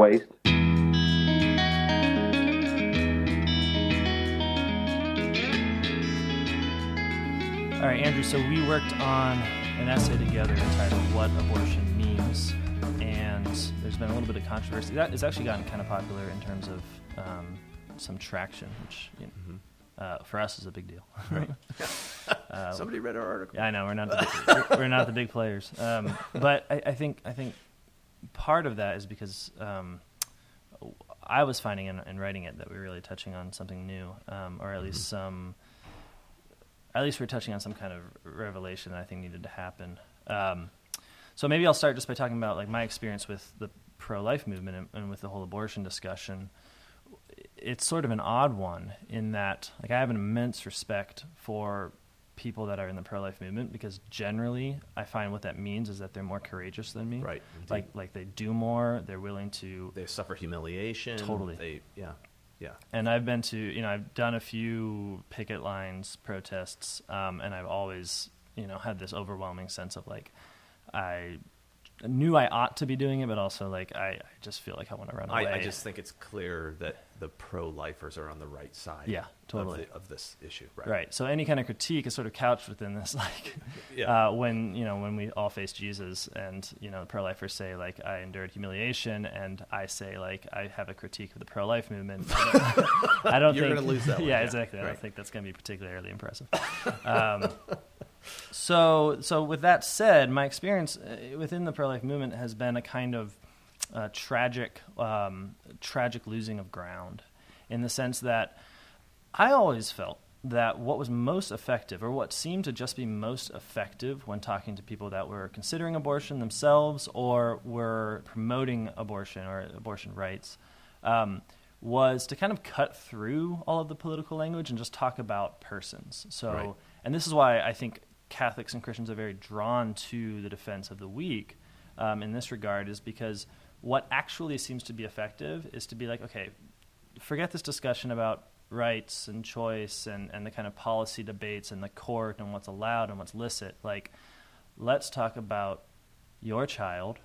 waste. All right, Andrew. So we worked on an essay together entitled "What Abortion Means," and there's been a little bit of controversy. That has actually gotten kind of popular in terms of um, some traction, which you know, uh, for us is a big deal. Uh, Somebody read our article. Yeah, I know we're not the big, we're, we're not the big players, um, but I, I think I think part of that is because um, I was finding in, in writing it that we were really touching on something new, um, or at least some. At least we're touching on some kind of revelation that I think needed to happen. Um, so maybe I'll start just by talking about like my experience with the pro-life movement and, and with the whole abortion discussion. It's sort of an odd one in that like I have an immense respect for people that are in the pro-life movement because generally I find what that means is that they're more courageous than me. Right, indeed. Like like they do more. They're willing to. They suffer humiliation. Totally. They, yeah, yeah. And I've been to you know I've done a few picket lines protests, um, and I've always you know had this overwhelming sense of like I knew I ought to be doing it, but also like I, I just feel like I want to run away. I, I just think it's clear that the pro-lifers are on the right side. Yeah, totally. Of, the, of this issue. Right. Right. So any kind of critique is sort of couched within this, like, Yeah. uh, when you know when we all face Jesus, and you know the pro-lifers say like I endured humiliation, and I say like I have a critique of the pro-life movement. I don't, I don't You're think gonna lose that one, Yeah, yeah. exactly. I don't think that's going to be particularly impressive. Um, so, so with that said, my experience uh, within the pro-life movement has been a kind of uh, tragic, um, tragic losing of ground, in the sense that I always felt that what was most effective, or what seemed to just be most effective when talking to people that were considering abortion themselves or were promoting abortion or abortion rights, um, was to kind of cut through all of the political language and just talk about persons. So, Right. and this is why I think Catholics and Christians are very drawn to the defense of the weak um, in this regard, is because what actually seems to be effective is to be like, okay, forget this discussion about rights and choice and, and the kind of policy debates and the court and what's allowed and what's licit. Like, let's talk about your child,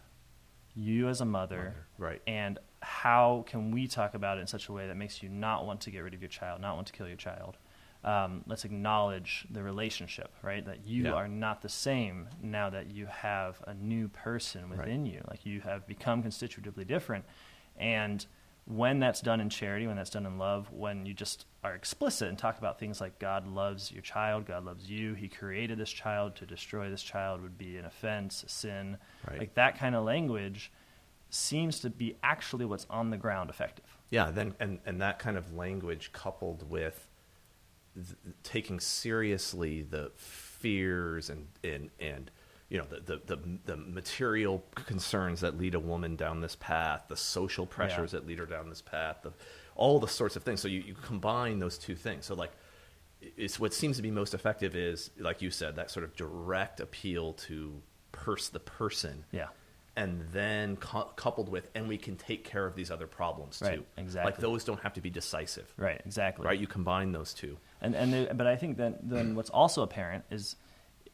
you as a mother, Right. and how can we talk about it in such a way that makes you not want to get rid of your child, not want to kill your child? Um, let's acknowledge the relationship, right? That you Yeah. are not the same now that you have a new person within you. Like you have become constitutively different. And when that's done in charity, when that's done in love, when you just are explicit and talk about things like God loves your child, God loves you, He created this child, to destroy this child would be an offense, a sin. Right. Like that kind of language seems to be actually what's on the ground effective. Yeah, then and and that kind of language coupled with th- taking seriously the fears and and and you know the, the the the material concerns that lead a woman down this path, the social pressures Yeah. that lead her down this path, the, all the sorts of things. So you, you combine those two things. So like it's what seems to be most effective is like you said that sort of direct appeal to purse the person Yeah. and then cou- coupled with and we can take care of these other problems too Right, exactly. like those don't have to be decisive Right, exactly. right you combine those two And and there, but I think that then what's also apparent is,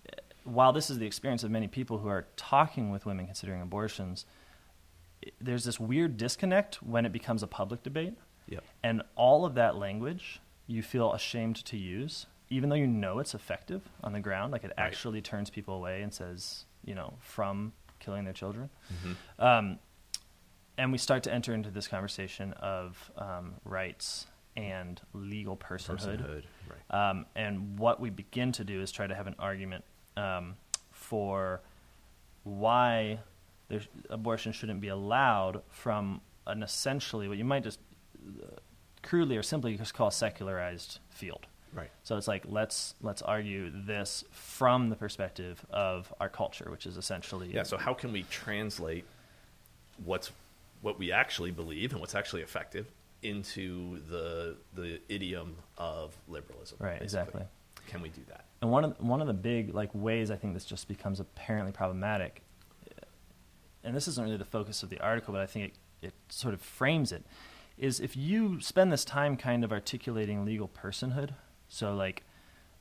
uh, while this is the experience of many people who are talking with women considering abortions, there's this weird disconnect when it becomes a public debate, Yep. and all of that language you feel ashamed to use, even though you know it's effective on the ground. Like it Right. actually turns people away and says, you know, from killing their children. Mm-hmm. Um, and we start to enter into this conversation of um, rights and legal personhood. personhood right Um, and what we begin to do is try to have an argument um, for why there's, abortion shouldn't be allowed from an essentially what you might just uh, crudely or simply just call a secularized field. right So it's like let's let's argue this from the perspective of our culture, which is essentially yeah so how can we translate what's what we actually believe and what's actually effective into the the idiom of liberalism Right, basically. exactly. can we do that And one of one of the big like ways I think this just becomes apparently problematic, uh, and this isn't really the focus of the article, but I think it, it sort of frames it, is if you spend this time kind of articulating legal personhood, so like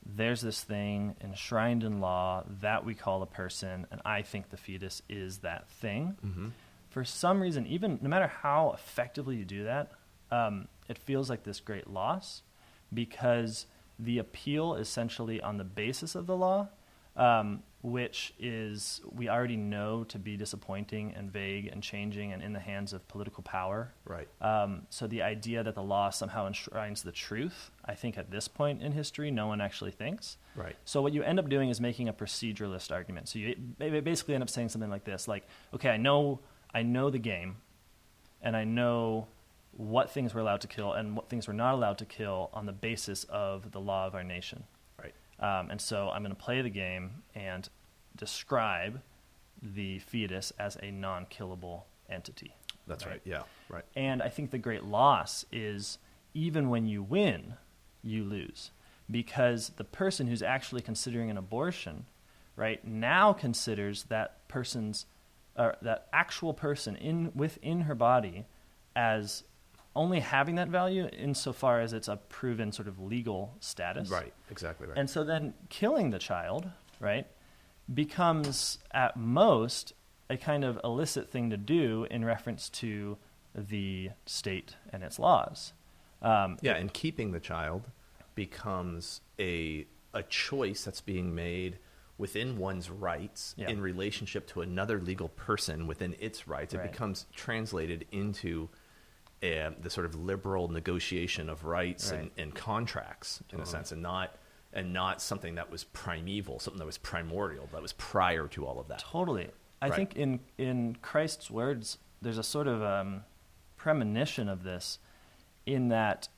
there's this thing enshrined in law that we call a person, and I think the fetus is that thing. Mm-hmm. for some reason, even no matter how effectively you do that, um, it feels like this great loss because the appeal essentially on the basis of the law, um, which is we already know to be disappointing and vague and changing and in the hands of political power. Right. Um, so the idea that the law somehow enshrines the truth, I think at this point in history, no one actually thinks. Right. So what you end up doing is making a proceduralist argument. So you basically end up saying something like this, like, okay, I know, I know the game, and I know what things we're allowed to kill and what things we're not allowed to kill on the basis of the law of our nation. Right. Um, and so I'm going to play the game and describe the fetus as a non-killable entity. That's right. Right. Yeah. Right. And I think the great loss is even when you win, you lose. Because the person who's actually considering an abortion, right, now considers that person's, or that actual person in, within her body as only having that value insofar as it's a proven sort of legal status. Right. Exactly right. And so then killing the child, right, becomes at most a kind of illicit thing to do in reference to the state and its laws. Um, yeah, and keeping the child becomes a a choice that's being made within one's rights Yeah. in relationship to another legal person within its rights. It Right. becomes translated into um, the sort of liberal negotiation of rights and, Right. and contracts in a sense, and not and not something that was primeval, something that was primordial, that was prior to all of that. Totally. I Right. think in in Christ's words, there's a sort of um, premonition of this, in that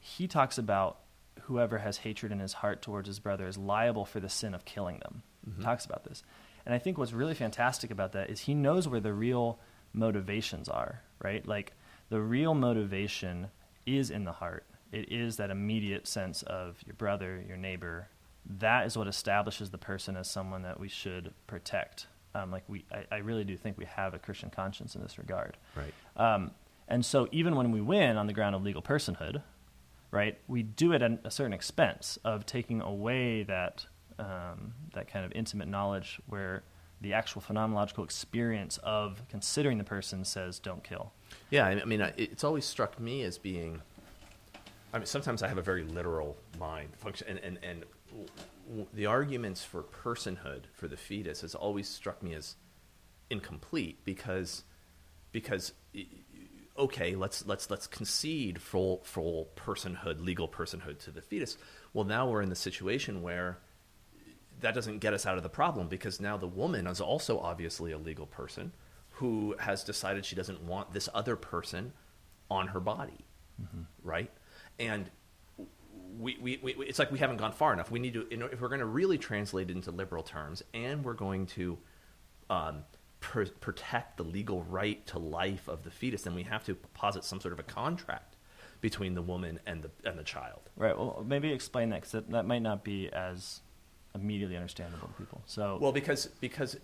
he talks about whoever has hatred in his heart towards his brother is liable for the sin of killing them. Mm-hmm. Talks about this, and I think what's really fantastic about that is he knows where the real motivations are. Right, like the real motivation is in the heart. It is that immediate sense of your brother, your neighbor. That is what establishes the person as someone that we should protect. Um, like we, I, I really do think we have a Christian conscience in this regard. Right. Um, and so even when we win on the ground of legal personhood, right, we do it at a certain expense of taking away that um, that kind of intimate knowledge where the actual phenomenological experience of considering the person says don't kill. Yeah, I mean, it's always struck me as being. I mean, sometimes I have a very literal mind function, and and, and the arguments for personhood for the fetus has always struck me as incomplete because because okay, let's let's let's concede full full personhood, legal personhood to the fetus. Well, now we're in the situation where that doesn't get us out of the problem because now the woman is also obviously a legal person who has decided she doesn't want this other person on her body, right? And we, we, we, it's like we haven't gone far enough. We need to, you know, if we're going to really translate it into liberal terms, and we're going to um, pr- protect the legal right to life of the fetus, then we have to posit some sort of a contract between the woman and the and the child. Right. Well, maybe explain that because that, that might not be as immediately understandable to people. So, Well, because because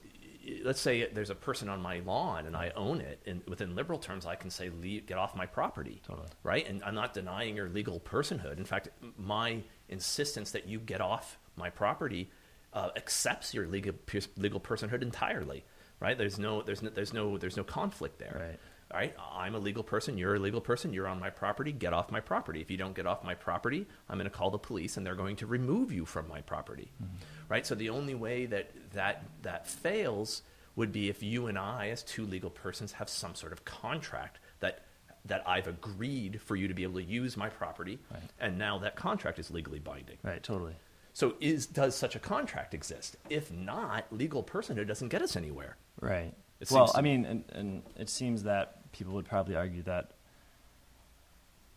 let's say there's a person on my lawn and I own it, and within liberal terms, I can say, Leave, "Get off my property." Totally. Right, and I'm not denying your legal personhood. In fact, my insistence that you get off my property uh, accepts your legal legal personhood entirely. Right? There's no there's no there's no there's no conflict there. Right. All right, I'm a legal person. You're a legal person. You're on my property. Get off my property. If you don't get off my property, I'm going to call the police, and they're going to remove you from my property. Mm-hmm. Right. So the only way that that that fails would be if you and I, as two legal persons, have some sort of contract that that I've agreed for you to be able to use my property, Right. and now that contract is legally binding. right. Totally. So, is does such a contract exist? If not, legal personhood doesn't get us anywhere. Right. It well, I mean, and, and it seems that people would probably argue that.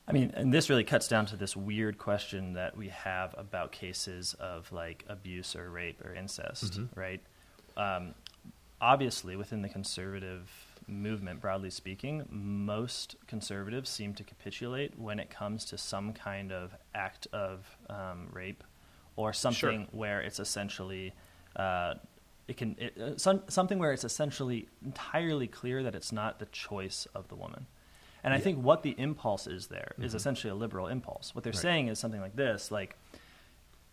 I mean, and this really cuts down to this weird question that we have about cases of like abuse or rape or incest, Mm-hmm. right? Um, obviously, within the conservative movement, broadly speaking, most conservatives seem to capitulate when it comes to some kind of act of um, rape or something where it's essentially uh, it can it, uh, some, something where it's essentially entirely clear that it's not the choice of the woman. And I think what the impulse is there is essentially a liberal impulse. What they're Right. saying is something like this, like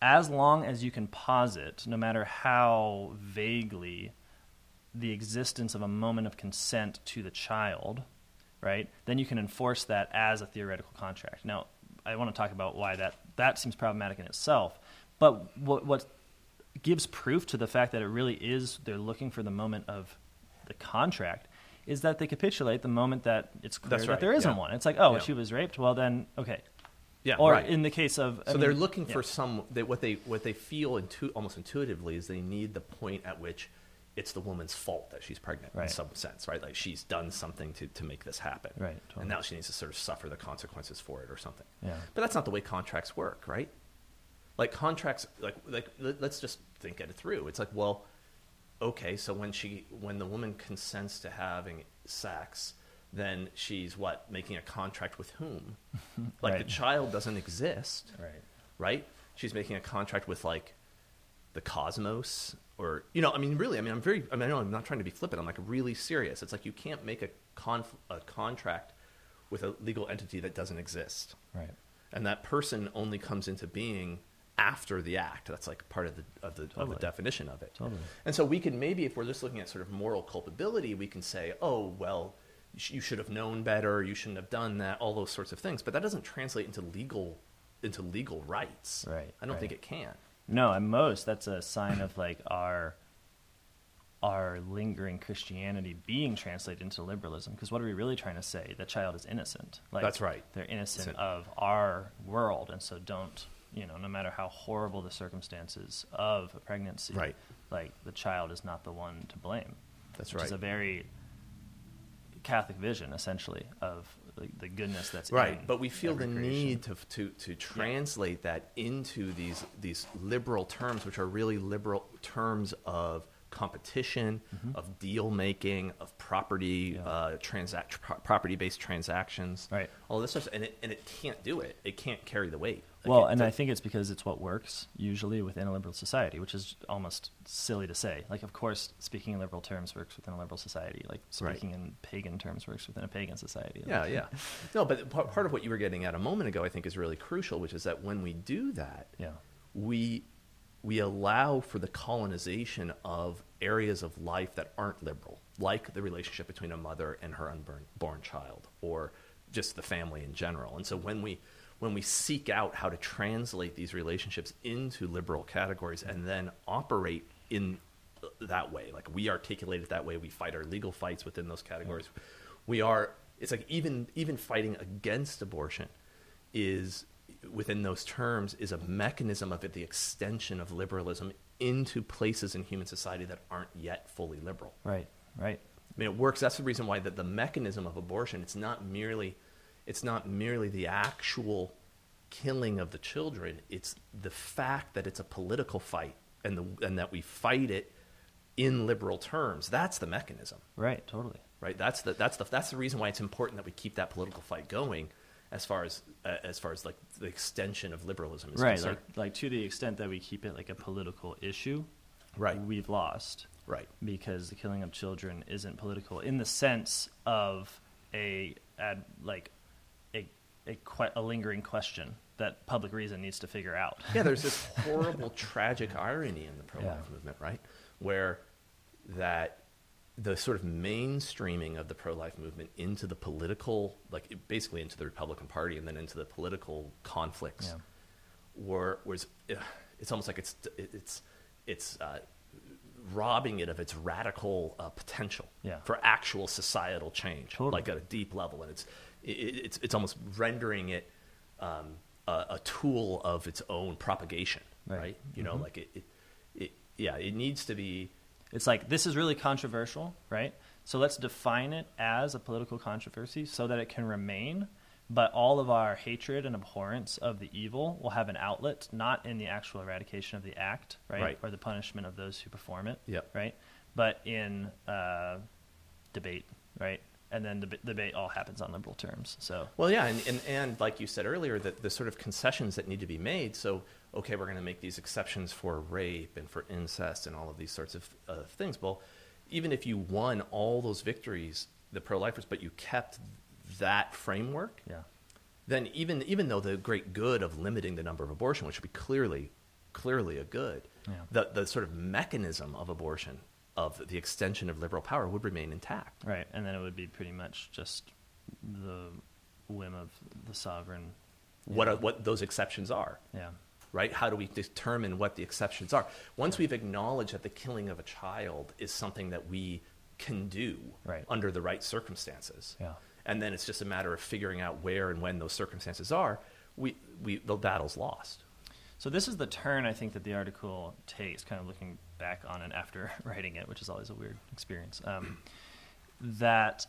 as long as you can posit, no matter how vaguely the existence of a moment of consent to the child, right? Then you can enforce that as a theoretical contract. Now, I want to talk about why that that seems problematic in itself. But what what gives proof to the fact that it really is they're looking for the moment of the contract is that they capitulate the moment that it's clear That's that there isn't yeah. one. It's like, oh, Yeah. she was raped. Well, then okay. Yeah, Or right. in the case of, I so they're looking yeah. for some they, what they what they feel intu- almost intuitively is they need the point at which it's the woman's fault that she's pregnant in some sense, right? Like she's done something to, to make this happen, Right, totally. And now she needs to sort of suffer the consequences for it or something. Yeah. But that's not the way contracts work, right? Like contracts, like like let's just think it through. It's like, well, okay, so when she when the woman consents to having sex, then she's what making a contract with whom? Like the child doesn't exist right. right? She's making a contract with like the cosmos or you know, I mean really, I mean I'm very I mean I know I'm not trying to be flippant. I'm like really serious. It's like you can't make a conf- a contract with a legal entity that doesn't exist. Right. And that person only comes into being after the act. That's like part of the of the, of Totally. the definition of it. Totally. And so we can maybe, if we're just looking at sort of moral culpability, we can say, oh, well, you you should have known better, you shouldn't have done that, all those sorts of things. But that doesn't translate into legal into legal rights. Right, I don't right. think it can. No, at most that's a sign of like our our lingering Christianity being translated into liberalism. Because what are we really trying to say? The child is innocent. Like That's right. They're innocent Innocent. of our world, and so don't you know? No matter how horrible the circumstances of a pregnancy, Right. Like the child is not the one to blame. That's which right. Is a very Catholic vision, essentially, of the, the goodness that's Right, in but we feel the creation. need to, to, to translate that into these, these liberal terms, which are really liberal terms of competition, of deal making, of property, Mm-hmm. Yeah. uh, transact, pro- property based transactions. Right. All this stuff, and it, and it can't do it. It can't carry the weight. Like, Well, and I think it's because it's what works usually within a liberal society, which is almost silly to say. Like, of course, speaking in liberal terms works within a liberal society. Like, Right. speaking in pagan terms works within a pagan society. Yeah, yeah. No, but part part of what you were getting at a moment ago, I think, is really crucial, which is that when we do that, Yeah. we we allow for the colonization of areas of life that aren't liberal, like the relationship between a mother and her unborn child, or just the family in general. And so when we when we seek out how to translate these relationships into liberal categories and then operate in that way, like we articulate it that way, we fight our legal fights within those categories. We are. It's like even even fighting against abortion is within those terms is a mechanism of it, the extension of liberalism into places in human society that aren't yet fully liberal. Right. Right. I mean, it works. That's the reason why the, the mechanism of abortion. It's not merely, it's not merely the actual killing of the children. It's the fact that it's a political fight, and the and that we fight it in liberal terms. That's the mechanism Right. Totally. right? That's the that's the that's the reason why it's important that we keep that political fight going, as far as uh, as far as like the extension of liberalism is right. concerned. Like, like, to the extent that we keep it like a political issue, Right. we've lost. right, because the killing of children isn't political in the sense of a ad, like a a, que- a lingering question that public reason needs to figure out. yeah. There's this horrible, tragic irony in the pro-life Yeah. movement, right? Where that the sort of mainstreaming of the pro-life movement into the political, like basically into the Republican Party, and then into the political conflicts. Yeah. were was it's almost like it's it's it's uh, robbing it of its radical uh, potential Yeah. for actual societal change, Totally. like at a deep level, and it's it, it's it's almost rendering it um, a, a tool of its own propagation, Right. right? You know, like it, it, it yeah, it needs to be It's like this is really controversial, right? So let's define it as a political controversy so that it can remain, but all of our hatred and abhorrence of the evil will have an outlet not in the actual eradication of the act, right? Right. Or the punishment of those who perform it, Yep. right? But in uh, debate, right? And then deb- debate all happens on liberal terms. So Well, yeah, and, and, and like you said earlier, the, the sort of concessions that need to be made. So, okay, we're going to make these exceptions for rape and for incest and all of these sorts of uh, things. Well, even if you won all those victories, the pro-lifers, but you kept that framework, yeah, then even even though the great good of limiting the number of abortion, which would be clearly clearly a good, Yeah. the the sort of mechanism of abortion of the extension of liberal power would remain intact. Right, and then it would be pretty much just the whim of the sovereign. What know. what those exceptions are, Yeah, right? How do we determine what the exceptions are? Once we've acknowledged that the killing of a child is something that we can do Right. under the right circumstances, Yeah. and then it's just a matter of figuring out where and when those circumstances are. We, we the battle's lost. So this is the turn I think that the article takes, kind of looking back on it after writing it, which is always a weird experience. Um, that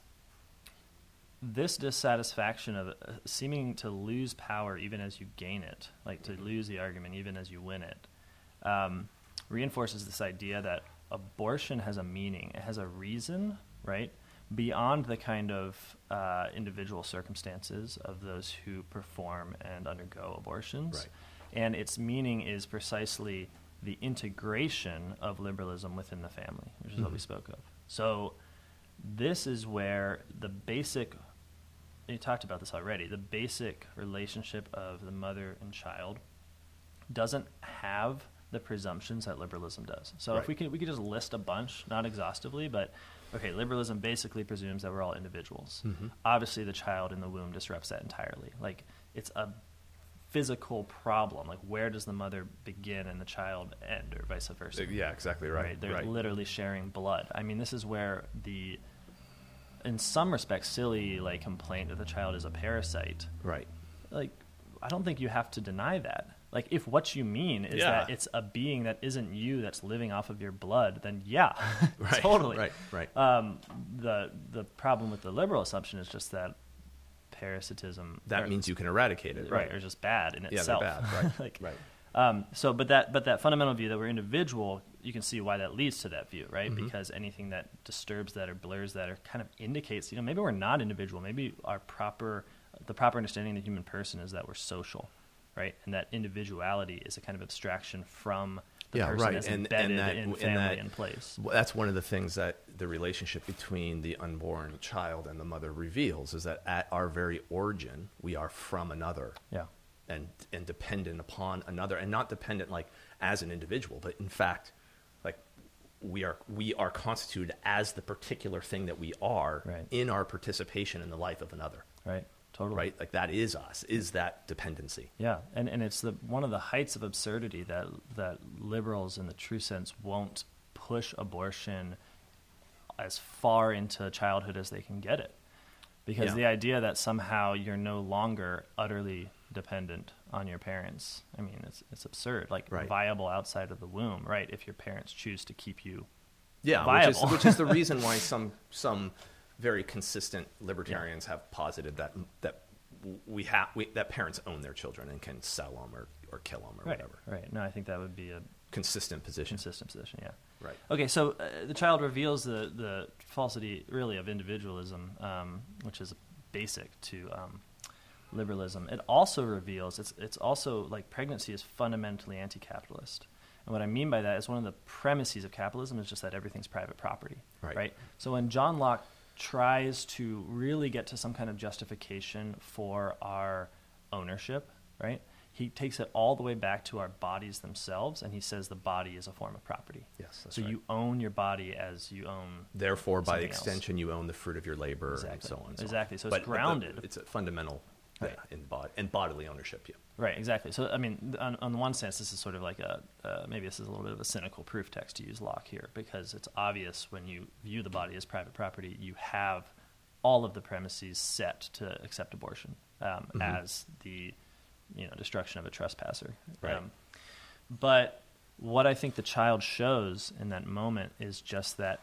this dissatisfaction of uh, seeming to lose power even as you gain it, like to lose the argument even as you win it, um, reinforces this idea that abortion has a meaning, it has a reason, right? Beyond the kind of uh, individual circumstances of those who perform and undergo abortions. Right. And its meaning is precisely the integration of liberalism within the family, which is what we Mhm. spoke of. So, this is where the basic, you talked about this already, the basic relationship of the mother and child doesn't have the presumptions that liberalism does. So if we could we could just list a bunch, not exhaustively, but okay, liberalism basically presumes that we're all individuals. Mhm. Obviously, the child in the womb disrupts that entirely. Like it's a physical problem. Like where does the mother begin and the child end, or vice versa? Yeah, exactly right. They're right. literally sharing blood. I mean, this is where the, in some respects, silly like complaint that the child is a parasite. right. Like, I don't think you have to deny that. Like, if what you mean is Yeah. that it's a being that isn't you that's living off of your blood, then yeah, Right, totally. right, right. Um, the the problem with the liberal assumption is just that parasitism That or- means you can eradicate it, right, or just bad in Yeah, they're itself. bad, right, like, right. Um, so, but that but that fundamental view that we're individual, you can see why that leads to that view, right? Mhm. Because anything that disturbs that or blurs that or kind of indicates, you know, maybe we're not individual. Maybe our proper the proper understanding of the human person is that we're social, right? And that individuality is a kind of abstraction from the Yeah, person right, that's and- and that- in and that- in place. Well, that's one of the things that the relationship between the unborn child and the mother reveals is that at our very origin, we are from another Yeah, and and dependent upon another, and not dependent like as an individual, but in fact, like we are we are constituted as the particular thing that we are Right. in our participation in the life of another. right. Totally. Right, like that is us. Is that dependency? Yeah, and, and it's the one of the heights of absurdity that that liberals, in the true sense, won't push abortion as far into childhood as they can get it, because Yeah. the idea that somehow you're no longer utterly dependent on your parents, I mean, it's it's absurd. Like Right. viable outside of the womb, right? If your parents choose to keep you, Yeah, which is, viable. which is the reason why some some very consistent libertarians have posited that that we have we, that parents own their children and can sell them or, or kill them or right? whatever. Right. No, I think that would be a Consistent position. consistent position. Yeah. Right. Okay, so uh, the child reveals the, the falsity, really, of individualism, um, which is basic to um, liberalism. It also reveals it's it's also like pregnancy is fundamentally anti-capitalist, and what I mean by that is one of the premises of capitalism is just that everything's private property, Right. So when John Locke tries to really get to some kind of justification for our ownership, right? He takes it all the way back to our bodies themselves, and he says the body is a form of property. Yes, that's so right. you own your body as you own. Therefore, by Something else. extension, you own the fruit of your labor and so on. And so on. Exactly. So it's But- but the- grounded. it's a fundamental Right. yeah, bod- and bodily ownership. Yeah. Right, exactly. So, I mean, on, on one sense, this is sort of like a uh, maybe this is a little bit of a cynical proof text to use Locke here because it's obvious when you view the body as private property, you have all of the premises set to accept abortion um, Mhm. as the you know destruction of a trespasser. Right. Um, but what I think the child shows in that moment is just that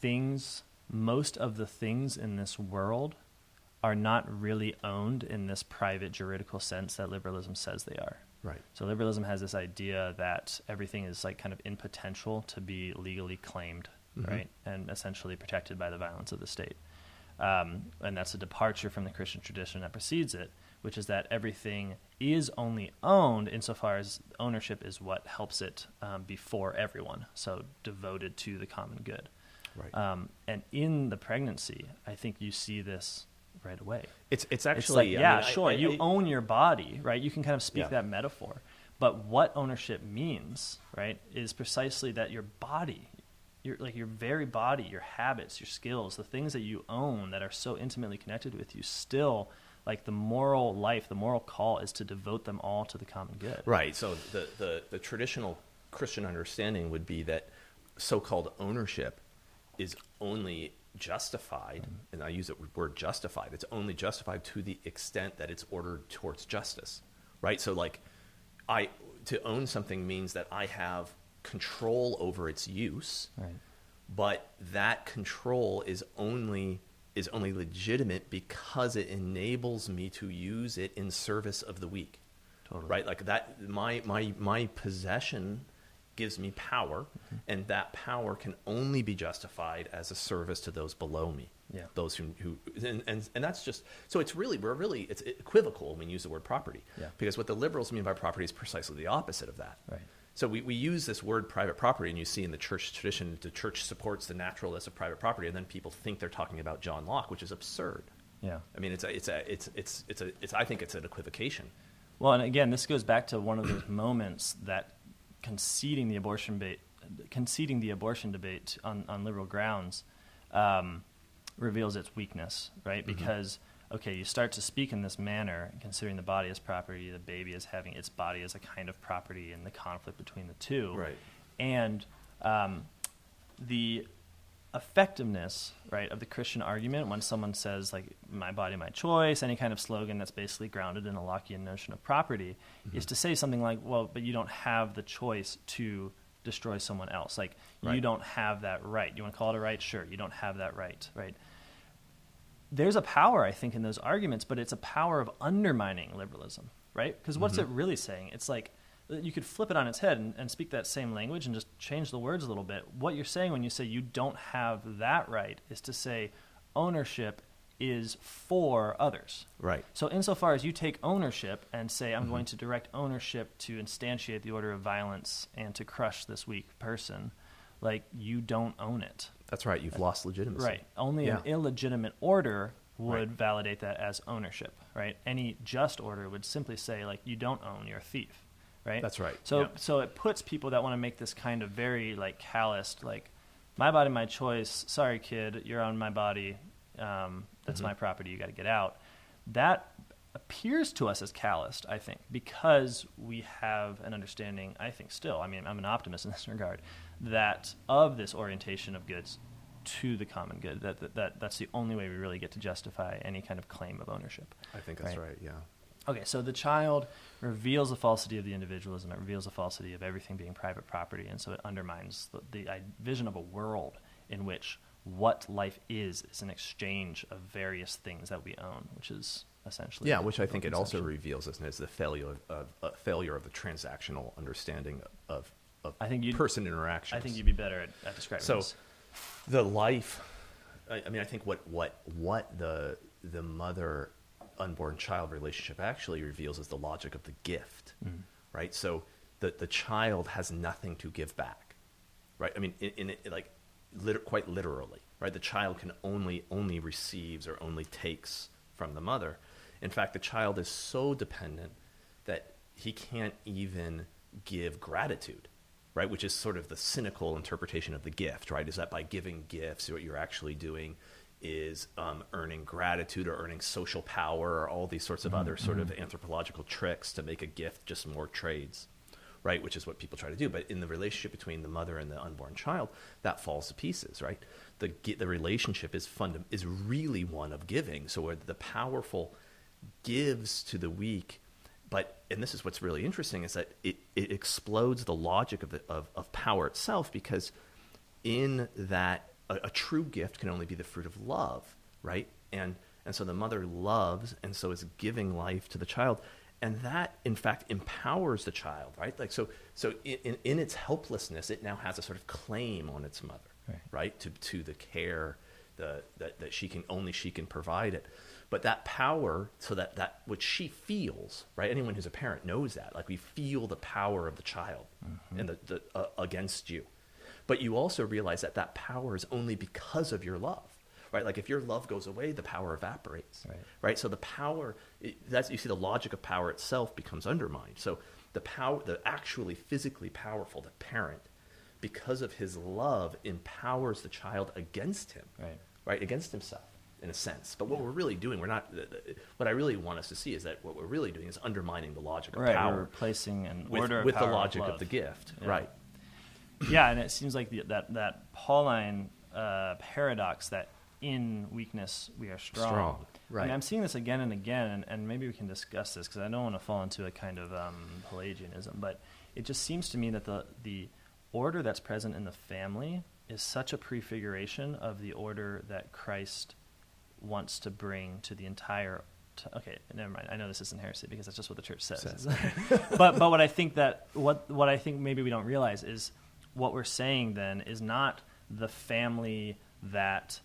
things, most of the things in this world are not really owned in this private juridical sense that liberalism says they are. Right. So liberalism has this idea that everything is like kind of in potential to be legally claimed, Mhm. right, and essentially protected by the violence of the state. Um, and that's a departure from the Christian tradition that precedes it, which is that everything is only owned insofar as ownership is what helps it um, be for everyone, so devoted to the common good. Right. Um, and in the pregnancy, I think you see this right away. it's it's It's actually like, I yeah, mean, I- sure, I- you I- own your body, right? You can kind of speak Yeah. that metaphor. But what ownership means, right, is precisely that your body your like your very body, your habits, your skills, the things that you own that are so intimately connected with you, still like the moral life, the moral call is to devote them all to the common good. Right. So the, the, the traditional Christian understanding would be that so called ownership is only justified, and I use the word justified, it's only justified to the extent that it's ordered towards justice. Right? So like I to own something means that I have control over its use. Right. But that control is only is only legitimate because it enables me to use it in service of the weak. Totally. Right? Like that my my my possession gives me power and that power can only be justified as a service to those below me. Yeah. Those who who and, and and that's just so it's really we're really it's equivocal when we use the word property. Yeah. Because what the liberals mean by property is precisely the opposite of that. Right. So we, we use this word private property, and you see in the church tradition, the church supports the naturalness of private property, and then people think they're talking about John Locke, which is absurd. Yeah. I mean, it's a, it's a, it's, it's, it's a, it's, I think it's an equivocation. Well, and again, this goes back to one of those moments that conceding the abortion debate, conceding the abortion debate on, on liberal grounds, um, reveals its weakness, right? Because okay, you start to speak in this manner, considering the body as property, the baby as having its body as a kind of property, and the conflict between the two, Right. And um, the effectiveness, right, of the Christian argument when someone says like "my body, my choice," any kind of slogan that's basically grounded in a Lockean notion of property, mm-hmm. is to say something like, "Well, but you don't have the choice to." destroy someone else. Like you don't have that right. You want to call it a right? Sure you don't have that right right? There's a power i think in those arguments but it's a power of undermining liberalism right? Because what's mm-hmm. it really saying? It's like you could flip it on its head and, and speak that same language and just change the words a little bit what you're saying when you say you don't have that right is to say ownership is for others Right. so insofar as you take ownership and say i'm mm-hmm. going to direct ownership to instantiate the order of violence and to crush this weak person like you don't own it That's right. You've lost legitimacy. Right. Only an illegitimate order would Right. validate that as ownership, right? Any just order would simply say like you don't own, you're a thief, right? That's right. So Yeah. so it puts people that want to make this kind of very like calloused like my body my choice. Sorry kid, you're on my body. Um, that's Mm-hmm. my property. You got to get out. That appears to us as calloused, I think, because we have an understanding, I think still, I mean, I'm an optimist in this regard, that of this orientation of goods to the common good, that, that, that that's the only way we really get to justify any kind of claim of ownership. I think that's Right. right. Yeah. Okay, so the child reveals the falsity of the individualism. It reveals the falsity of everything being private property, and so it undermines the, the i- vision of a world in which what life is is an exchange of various things that we own, which is essentially Yeah, which I think it also reveals isn't it, is the failure of, of uh, failure of the transactional understanding of of I think person interaction. I think you'd be better at, at describing So, this. the life. I, I mean, I think what what what the the mother unborn child relationship actually reveals is the logic of the gift, mm. right? So the the child has nothing to give back, right? I mean, in, in it, like lit- quite literally, right? The child can only only receives or only takes from the mother. In fact, the child is so dependent that he can't even give gratitude, right? Which is sort of the cynical interpretation of the gift, right? Is that by giving gifts, what you're actually doing is um, earning gratitude or earning social power or all these sorts of other sort of anthropological tricks to make a gift just more trades, right? Which is what people try to do. But in the relationship between the mother and the unborn child, that falls to pieces, right? The the relationship is funda- is really one of giving. So where the powerful gives to the weak, but and this is what's really interesting is that it, it explodes the logic of, the, of of power itself because in that a, a true gift can only be the fruit of love, right? And and so the mother loves and so is giving life to the child, and that in fact empowers the child, right? Like so so in, in, its helplessness, it now has a sort of claim on its mother, Right. right? To to the care the that, that she can only she can provide it. But that power, so that that which she feels, right? Anyone who's a parent knows that. Like we feel the power of the child and the, the uh, against you. But you also realize that that power is only because of your love, right? Like if your love goes away, the power evaporates, Right. right? So the power, that's, you see the logic of power itself becomes undermined. So the power, the actually physically powerful, the parent, because of his love, empowers the child against him, Right. right, against himself, in a sense. But what we're really doing, we're not. What I really want us to see is that what we're really doing is undermining the logic of Right. power replacing an with, order with the logic of love. the gift, Yeah. right? Yeah, and it seems like the, that that Pauline uh, paradox that in weakness we are strong. Strong, right. And I'm seeing this again and again, and, and maybe we can discuss this because I don't want to fall into a kind of um, Pelagianism, but it just seems to me that the the order that's present in the family is such a prefiguration of the order that Christ wants to bring to the entire. T- okay, never mind. I know this isn't heresy because that's just what the church says. Says. but but what I think that what what I think maybe we don't realize is what we're saying then is not the family that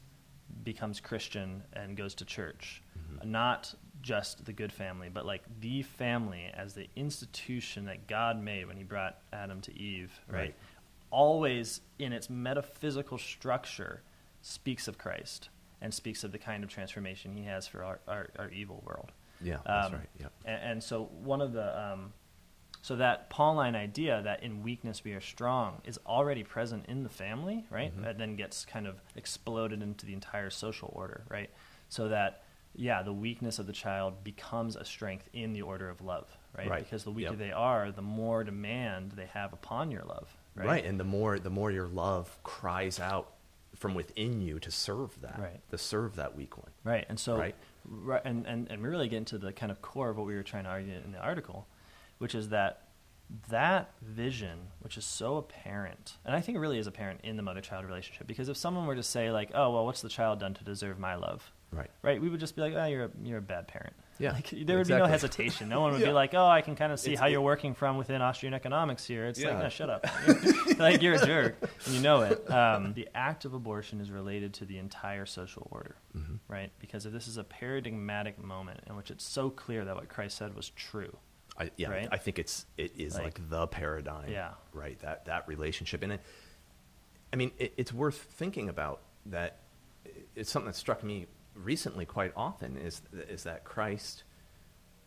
becomes Christian and goes to church, Mm-hmm. not just the good family, but like the family as the institution that God made when He brought Adam to Eve, right? Right. Always in its metaphysical structure speaks of Christ and speaks of the kind of transformation He has for our, our, our evil world. Yeah, that's Um, right. Yep. And, and so one of the um, so that Pauline idea that in weakness we are strong is already present in the family, right? Mhm. And then gets kind of exploded into the entire social order, right? So that yeah, the weakness of the child becomes a strength in the order of love, right? Right. Because the weaker Yep. they are, the more demand they have upon your love, right? Right. and the more the more your love cries out from within you to serve that, Right. to serve that weak one. Right, and so, Right. right, and, and, and we really get into the kind of core of what we were trying to argue in the article, which is that that vision, which is so apparent, and I think really is apparent in the mother-child relationship, because if someone were to say like, "Oh, well, what's the child done to deserve my love?" Right. Right, we would just be like, "Oh, you're a, you're a bad parent." Yeah, like, there would be no hesitation. No one would be like, "Oh, I can kind of see It's- how it- you're working from within Austrian economics here." It's like, no, shut up. like you're a jerk, and you know it. Um, the act of abortion is related to the entire social order, Mhm. right? Because if this is a paradigmatic moment in which it's so clear that what Christ said was true, I, yeah, Right? I think it's it is Like- like, the paradigm. Yeah. Right. That that relationship, and it, I mean, it, it's worth thinking about. That it's something that struck me recently quite often is is that Christ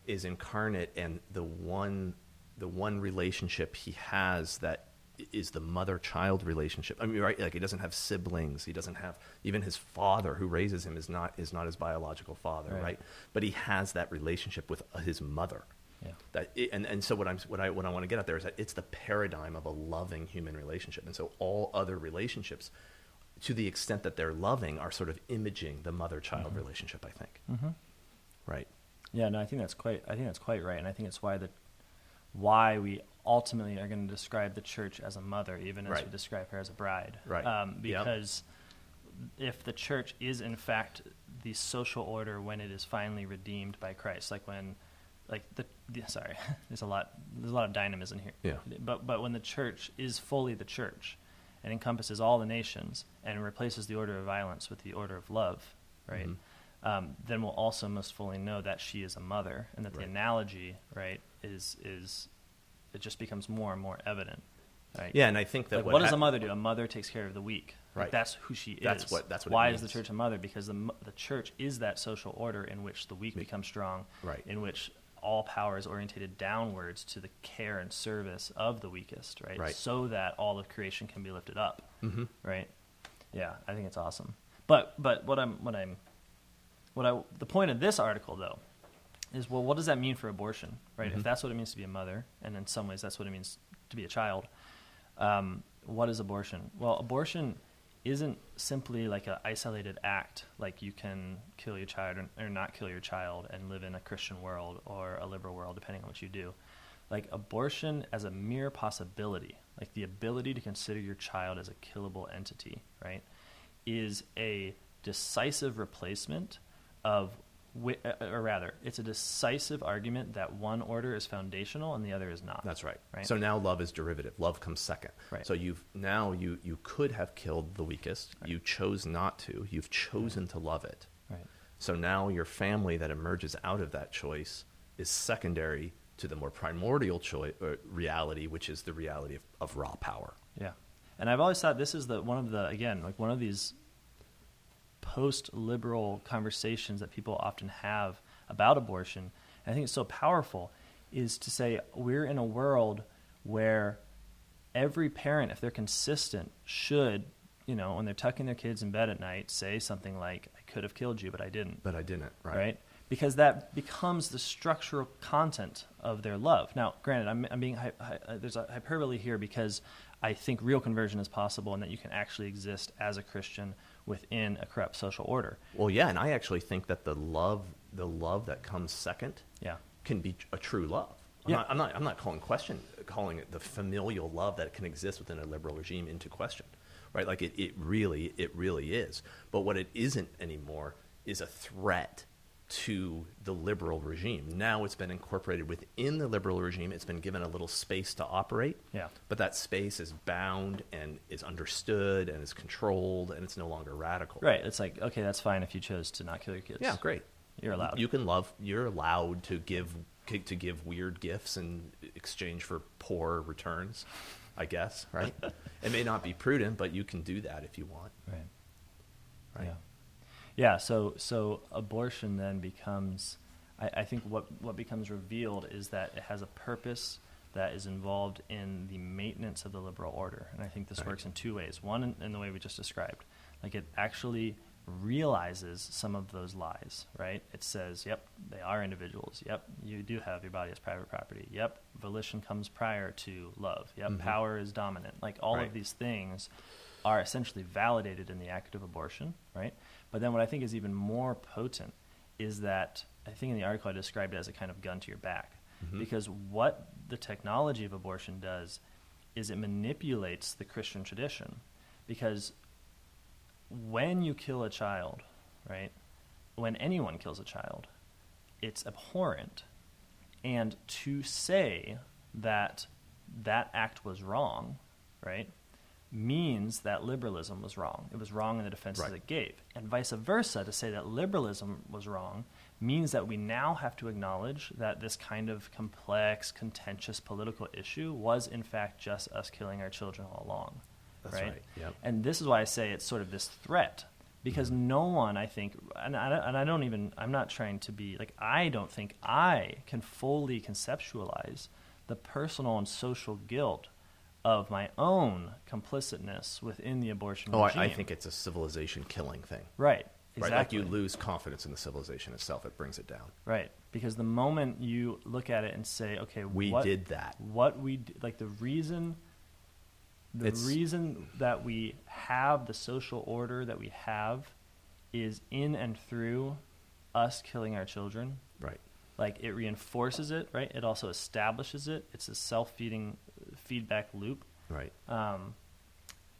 is incarnate, and the one the one relationship he has that is the mother child relationship. I mean, right? Like he doesn't have siblings. He doesn't have even his father who raises him is not is not his biological father, Right. right? But he has that relationship with his mother. Yeah. That it, and and so what I'm what I what I want to get at there is that it's the paradigm of a loving human relationship, and so all other relationships, to the extent that they're loving, are sort of imaging the mother-child relationship. I think. mm-hmm. Right. Yeah, no, I think that's quite. I think that's quite right, and I think it's why the why we ultimately are going to describe the church as a mother, even as we describe her as a bride. Right. Um, Yep. because if the church is in fact the social order when it is finally redeemed by Christ, like when, like the, the sorry, there's a lot there's a lot of dynamism here. Yeah. But but when the church is fully the church, and encompasses all the nations and replaces the order of violence with the order of love, right? Mhm. Um, then we'll also most fully know that she is a mother, and that the analogy, right, is is it just becomes more and more evident, right? Yeah, and I think that Like, what, what, does hap- a mother do? A mother takes care of the weak. Like, Right. that's who she is. That's what- that's what it Why is the church a mother? Because the the church is that social order in which the weak become strong. Right. In which all power is orientated downwards to the care and service of the weakest, right? Right. So that all of creation can be lifted up, Mhm. right? Yeah, I think it's awesome. But but what I'm what I'm what I the point of this article though is well, what does that mean for abortion, right? If Mhm. that's what it means to be a mother, and in some ways that's what it means to be a child, um, what is abortion? Well, abortion isn't simply like an isolated act, like you can kill your child or, or not kill your child and live in a Christian world or a liberal world, depending on what you do. Like abortion as a mere possibility, like the ability to consider your child as a killable entity, right, is a decisive replacement of or rather, it's a decisive argument that one order is foundational and the other is not. That's right. Right. So now love is derivative. Love comes second. Right. So you've now you you could have killed the weakest. You chose not to. You've chosen to love it. Right. So now your family that emerges out of that choice is secondary to the more primordial choice uh, reality, which is the reality of, of raw power. Yeah, and I've always thought this is the one of the again like one of these post-liberal conversations that people often have about abortion. And I think it's so powerful is to say we're in a world where every parent, if they're consistent, should, you know, when they're tucking their kids in bed at night, say something like, I could have killed you, but I didn't. But I didn't. Right. Right? Because that becomes the structural content of their love. Now, granted, I'm, I'm being, hy- hy- uh, there's a hyperbole here because I think real conversion is possible and that you can actually exist as a Christian within a corrupt social order. Well, yeah, and I actually think that the love, the love that comes second, Yeah. can be a true love. I'm, Yeah. not, I'm not. I'm not calling question, calling it the familial love that can exist within a liberal regime into question, right? Like it, it really, it really is. But what it isn't anymore is a threat to the liberal regime. Now it's been incorporated within the liberal regime. It's been given a little space to operate. Yeah. But that space is bound and is understood and is controlled and it's no longer radical. Right. It's like, okay, that's fine if you chose to not kill your kids. Yeah, great. You're allowed. You can love. You're allowed to give to give weird gifts in exchange for poor returns. I guess, right? it may not be prudent, but you can do that if you want. Right. Right. Yeah. Yeah. So so abortion then becomes, I, I think what what becomes revealed is that it has a purpose that is involved in the maintenance of the liberal order, and I think this Right. works in two ways. One, in, in the way we just described, like it actually realizes some of those lies. Right. It says, "Yep, they are individuals. Yep, you do have your body as private property. Yep, volition comes prior to love. Yep, Mhm. power is dominant. Like all Right. of these things." are essentially validated in the act of abortion, right? But then what I think is even more potent is that I think in the article I described it as a kind of gun to your back. Mhm. Because what the technology of abortion does is it manipulates the Christian tradition. Because when you kill a child, right? When anyone kills a child, it's abhorrent. And to say that that act was wrong, right, means that liberalism was wrong. It was wrong in the defenses Right. it gave. And vice versa, to say that liberalism was wrong means that we now have to acknowledge that this kind of complex, contentious political issue was, in fact, just us killing our children all along. That's right, yep. And this is why I say it's sort of this threat. Because Mm-hmm. no one, I think, and I, and I don't even, I'm not trying to be, like, I don't think I can fully conceptualize the personal and social guilt of my own complicitness within the abortion Oh, regime. I, I think it's a civilization killing thing. Right. Exactly. Right, like you lose confidence in the civilization itself. It brings it down. Right. Because the moment you look at it and say, okay, We what, did that. What we d- like the reason, the It's- reason that we have the social order that we have, is in and through us killing our children. Right. Like it reinforces it. Right. It also establishes it. It's a self-feeding feedback loop. Right. Um,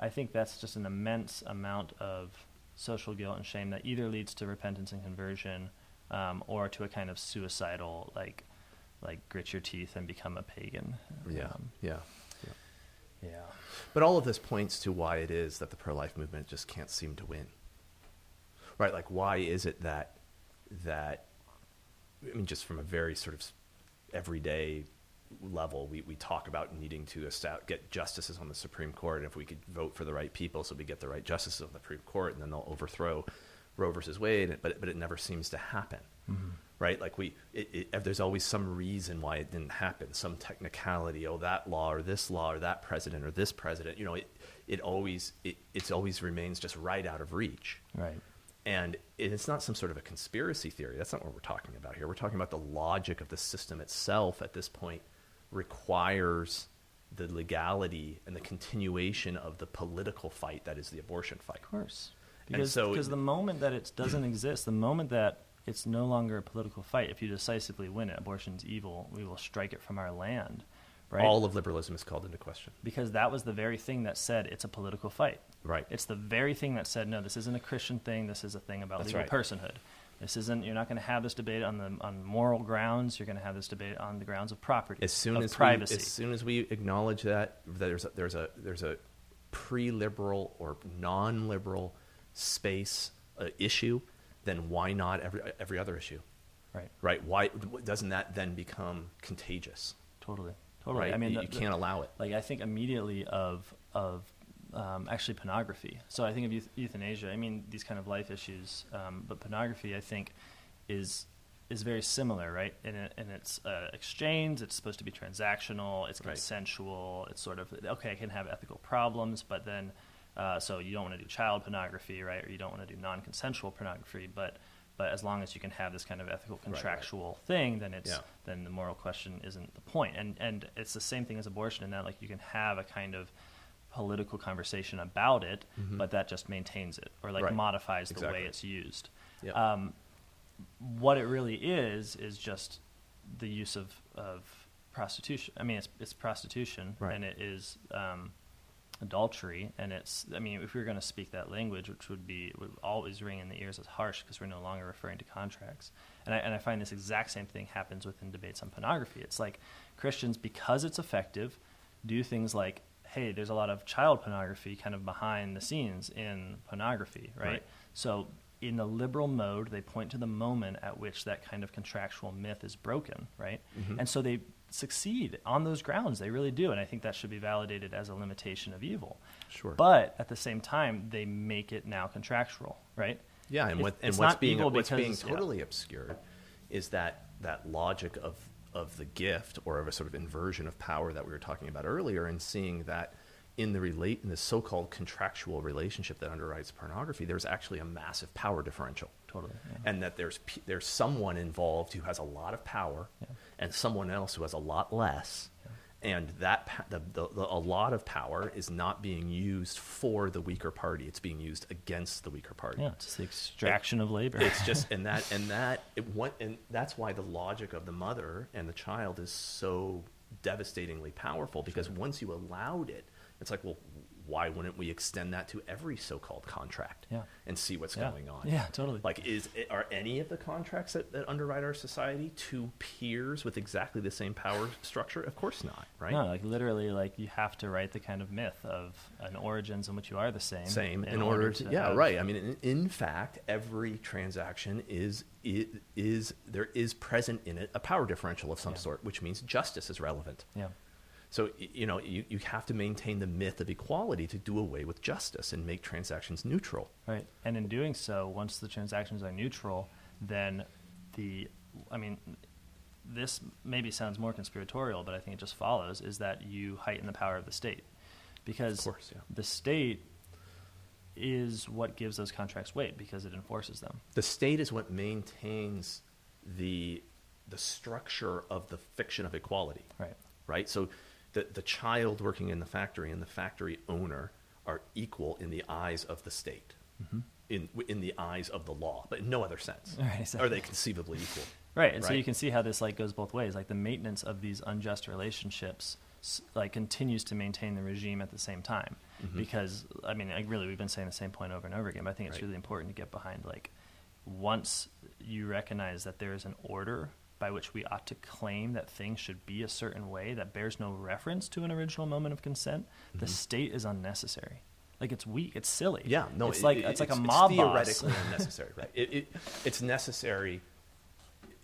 I think that's just an immense amount of social guilt and shame that either leads to repentance and conversion, um, or to a kind of suicidal, like, like grit your teeth and become a pagan. Yeah. Um, yeah. Yeah. yeah. But all of this points to why it is that the pro-life movement just can't seem to win. Right? Like, why is it that that? I mean, just from a very sort of everyday level, we, we talk about needing to get justices on the Supreme Court, and if we could vote for the right people, so we get the right justices on the Supreme Court, and then they'll overthrow Roe versus Wade. But but it never seems to happen. Mm-hmm. Right, like we, it, it, there's always some reason why it didn't happen, some technicality. Oh, that law or this law or that president or this president. You know, it, it always, it, it's always remains just right out of reach. Right. And it's not some sort of a conspiracy theory. That's not what we're talking about here. We're talking about the logic of the system itself at this point requires the legality and the continuation of the political fight that is the abortion fight. Of course. Because so- because the moment that it doesn't exist, the moment that it's no longer a political fight, if you decisively win it, abortion's evil, we will strike it from our land. Right. All of liberalism is called into question. because that was the very thing that said it's a political fight. Right. It's the very thing that said no, this isn't a Christian thing. This is a thing about That's legal right. personhood. This isn't. You're not going to have this debate on the on moral grounds. You're going to have this debate on the grounds of property, as soon of as privacy. we, as soon as we acknowledge that there's a, there's a there's a pre-liberal or non-liberal space uh, issue, then why not every every other issue? right. Right? Why doesn't that then become contagious? Totally. Totally. Right? I mean, you, the- can't allow it. like I think immediately of of um, actually pornography. So I think of euth- euthanasia. I mean these kind of life issues, um, but pornography I think is is very similar, right? In, it, in its uh, exchange, it's supposed to be transactional, it's Right. consensual, it's sort of, okay, I can have ethical problems, but then, uh, so you don't want to do child pornography, right? Or you don't want to do non consensual pornography, but, but as long as you can have this kind of ethical right. contractual thing, then it's, Yeah. then the moral question isn't the point. And, and it's the same thing as abortion in that, like, you can have a kind of political conversation about it, but that just maintains it or like Mm-hmm. Right. modifies the Exactly. way it's used. Yeah. Um, what it really is is just the use of, of prostitution. I mean, it's it's prostitution, Right. and it is um, adultery, and it's. I mean, if we were going to speak that language, which would be would always ring in the ears as harsh because we're no longer referring to contracts. And I and I find this exact same thing happens within debates on pornography. It's like Christians, because it's effective, do things like. Hey, there's a lot of child pornography kind of behind the scenes in pornography, right? Right. So in the liberal mode, they point to the moment at which that kind of contractual myth is broken, right? Mm-hmm. And so they succeed on those grounds. They really do, and I think that should be validated as a limitation of evil. Sure. But at the same time, they make it now contractual, right? Yeah, and what and what's being evil what's being because- yeah. totally obscured is that that logic of of the gift or of a sort of inversion of power that we were talking about earlier, and seeing that in the relate in the so-called contractual relationship that underwrites pornography, there's actually a massive power differential. Totally. yeah. and that there's there's someone involved who has a lot of power Yeah. and someone else who has a lot less and that the, the, the, a lot of power is not being used for the weaker party. It's being used against the weaker party. Yeah, it's the extraction of labor. it's just and that and that it what and that's why the logic of the mother and the child is so devastatingly powerful because once you allowed it it's like well why wouldn't we extend that to every so-called contract Yeah. and see what's Yeah. going on Yeah, totally. like is are any of the contracts that, that underwrite our society two peers with exactly the same power structure of course not right No, like literally, like you have to write the kind of myth of an origins in which you are the same. same in, order, to, yeah right i mean in, in fact every transaction is i- is there is present in it a power differential of some Yeah. sort which means justice is relevant Yeah. So you know you, you have to maintain the myth of equality to do away with justice and make transactions neutral Right. And in doing so, once the transactions are neutral, then the, I mean, this maybe sounds more conspiratorial, but I think it just follows is that you heighten the power of the state. Because course, yeah. the state is what gives those contracts weight because it enforces them. the state is what maintains the the structure of the fiction of equality Right. right so the the child working in the factory and the factory owner are equal in the eyes of the state in in the eyes of the law but in no other sense Right, exactly. are they conceivably equal Right, and so you can see how this like goes both ways. Like the maintenance of these unjust relationships, like continues to maintain the regime at the same time. Mm-hmm. Because I mean, like, really, we've been saying the same point over and over again. But I think it's Right. really important to get behind. Like, once you recognize that there is an order by which we ought to claim that things should be a certain way that bears no reference to an original moment of consent, the state is unnecessary. Like it's weak, it's silly. Mm-hmm. yeah no it's it- like it- it's like a it's mob boss. theoretically unnecessary right it, it, it's necessary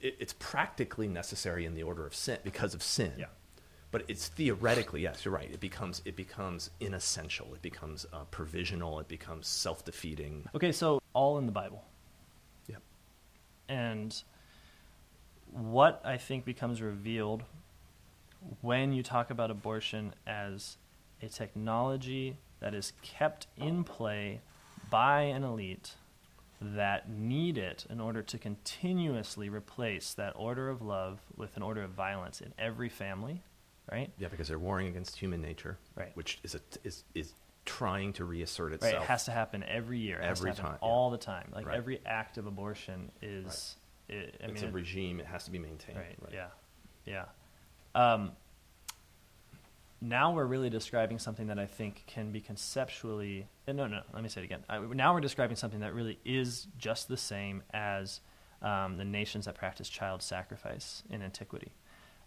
it, it's practically necessary in the order of sin because of sin Yeah. but it's theoretically yes you're right it becomes it becomes inessential it becomes uh, provisional it becomes self-defeating Okay, so all in the Bible. Yep. And what I think becomes revealed when you talk about abortion as a technology that is kept in play by an elite that need it in order to continuously replace that order of love with an order of violence in every family, right? yeah because they're warring against human nature Right. which is a, is is trying to reassert itself. Right, it has to happen every year. It has to Every time, yeah. all the time. Like Right. every act of abortion is. It, I it's mean, a regime it has to be maintained Right. Yeah. Yeah. Um, now we're really describing something that I think can be conceptually. uh, No, no. Let me say it again. I, now we're describing something that really is just the same as um, the nations that practice child sacrifice in antiquity.